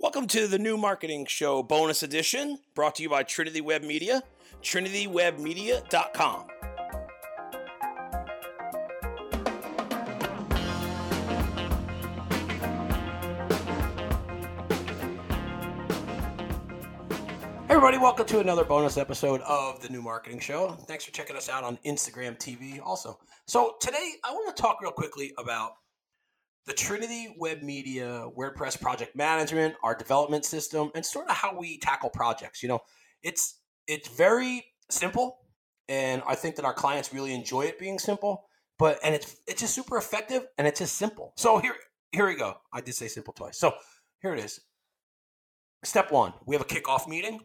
Welcome to the new marketing show bonus edition brought to you by Trinity Web Media, trinitywebmedia.com. Hey everybody, welcome to another bonus episode of the new marketing show. Thanks for checking us out on Instagram TV also. So today I want to talk real quickly about the Trinity Web Media WordPress project management, our development system, and sort of how we tackle projects. You know, it's it's very simple, and I think that our clients really enjoy it being simple. But and it's it's just super effective and it's just simple. So here here we go. I did say simple twice. So here it is. Step one: we have a kickoff meeting,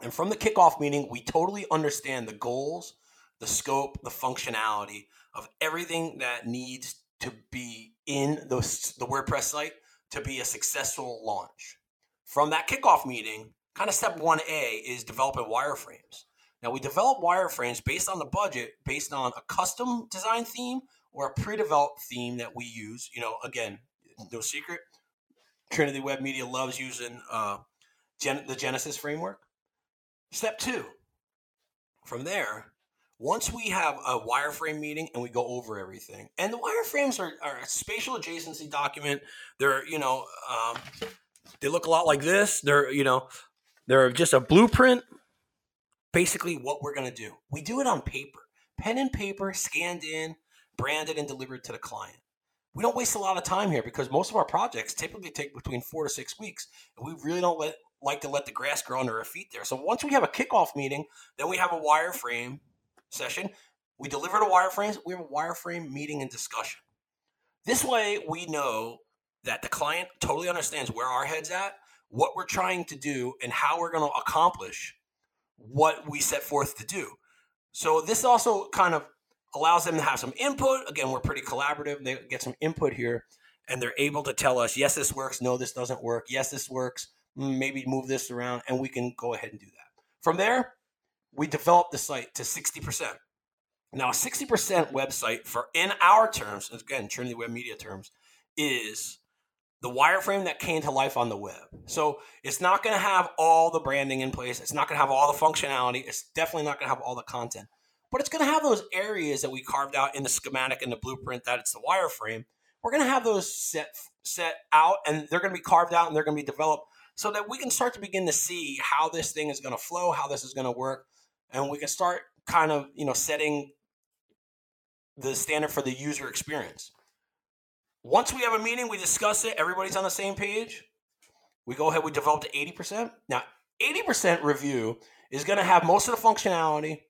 and from the kickoff meeting, we totally understand the goals, the scope, the functionality of everything that needs to be in the, the WordPress site to be a successful launch. From that kickoff meeting, kind of step 1A is developing wireframes. Now, we develop wireframes based on the budget, based on a custom design theme or a pre developed theme that we use. You know, again, no secret, Trinity Web Media loves using uh, Gen- the Genesis framework. Step two, from there, once we have a wireframe meeting and we go over everything, and the wireframes are, are a spatial adjacency document. They're, you know, um, they look a lot like this. They're, you know, they're just a blueprint. Basically, what we're going to do. We do it on paper, pen and paper, scanned in, branded, and delivered to the client. We don't waste a lot of time here because most of our projects typically take between four to six weeks, and we really don't let, like to let the grass grow under our feet there. So once we have a kickoff meeting, then we have a wireframe session. We deliver the wireframes. We have a wireframe meeting and discussion. This way, we know that the client totally understands where our head's at, what we're trying to do, and how we're going to accomplish what we set forth to do. So this also kind of allows them to have some input. Again, we're pretty collaborative. They get some input here, and they're able to tell us, yes, this works. No, this doesn't work. Yes, this works. Mm, maybe move this around, and we can go ahead and do that. From there, we developed the site to 60%. Now, a 60% website for in our terms, again, Trinity Web Media terms, is the wireframe that came to life on the web. So it's not going to have all the branding in place. It's not going to have all the functionality. It's definitely not going to have all the content. But it's going to have those areas that we carved out in the schematic and the blueprint that it's the wireframe. We're going to have those set set out and they're going to be carved out and they're going to be developed so that we can start to begin to see how this thing is going to flow, how this is going to work, and we can start kind of you know setting the standard for the user experience. Once we have a meeting, we discuss it, everybody's on the same page. We go ahead, we develop to 80%. Now, 80% review is going to have most of the functionality,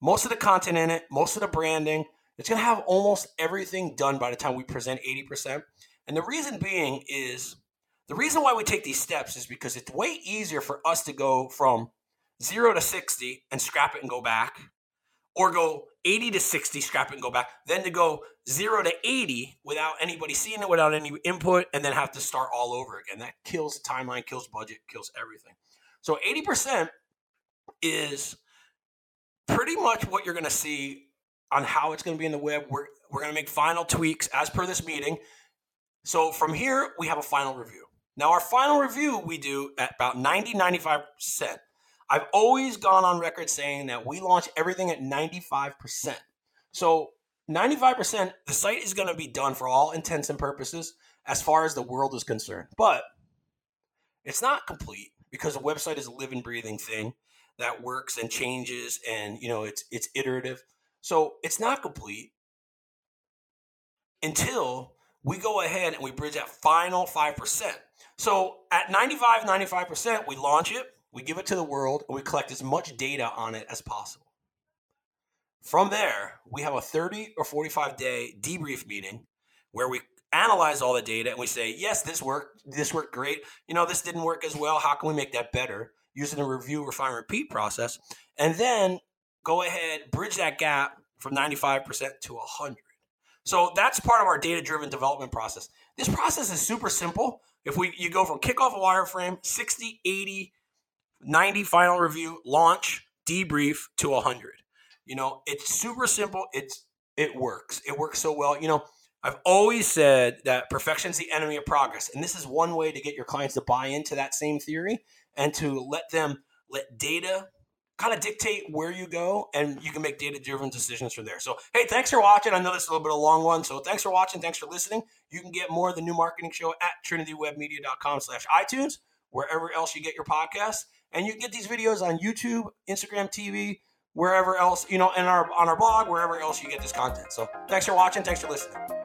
most of the content in it, most of the branding. It's going to have almost everything done by the time we present 80%. And the reason being is the reason why we take these steps is because it's way easier for us to go from zero to 60 and scrap it and go back, or go 80 to 60, scrap it and go back, then to go zero to 80 without anybody seeing it, without any input, and then have to start all over again. That kills the timeline, kills budget, kills everything. So 80% is pretty much what you're going to see on how it's going to be in the web. We're, we're going to make final tweaks as per this meeting. So from here, we have a final review. Now, our final review we do at about 90, 95%. I've always gone on record saying that we launch everything at 95%. So 95%, the site is going to be done for all intents and purposes as far as the world is concerned. But it's not complete because a website is a living, breathing thing that works and changes and you know it's it's iterative. So it's not complete until we go ahead and we bridge that final 5%. So at 95, 95%, we launch it we give it to the world, and we collect as much data on it as possible. From there, we have a 30 or 45 day debrief meeting where we analyze all the data and we say, yes, this worked. This worked great. You know, this didn't work as well. How can we make that better? Using the review, refine, repeat process. And then go ahead, bridge that gap from 95% to 100. So that's part of our data driven development process. This process is super simple. If we you go from kickoff a wireframe, 60, 80, 90 final review, launch, debrief to 100. You know, it's super simple. It's it works. It works so well. You know, I've always said that perfection is the enemy of progress. And this is one way to get your clients to buy into that same theory and to let them let data kind of dictate where you go and you can make data driven decisions from there. So, hey, thanks for watching. I know this is a little bit of a long one. So, thanks for watching. Thanks for listening. You can get more of the new marketing show at trinitywebmedia.com slash iTunes, wherever else you get your podcasts. And you get these videos on YouTube, Instagram TV, wherever else, you know, and our on our blog, wherever else you get this content. So, thanks for watching. Thanks for listening.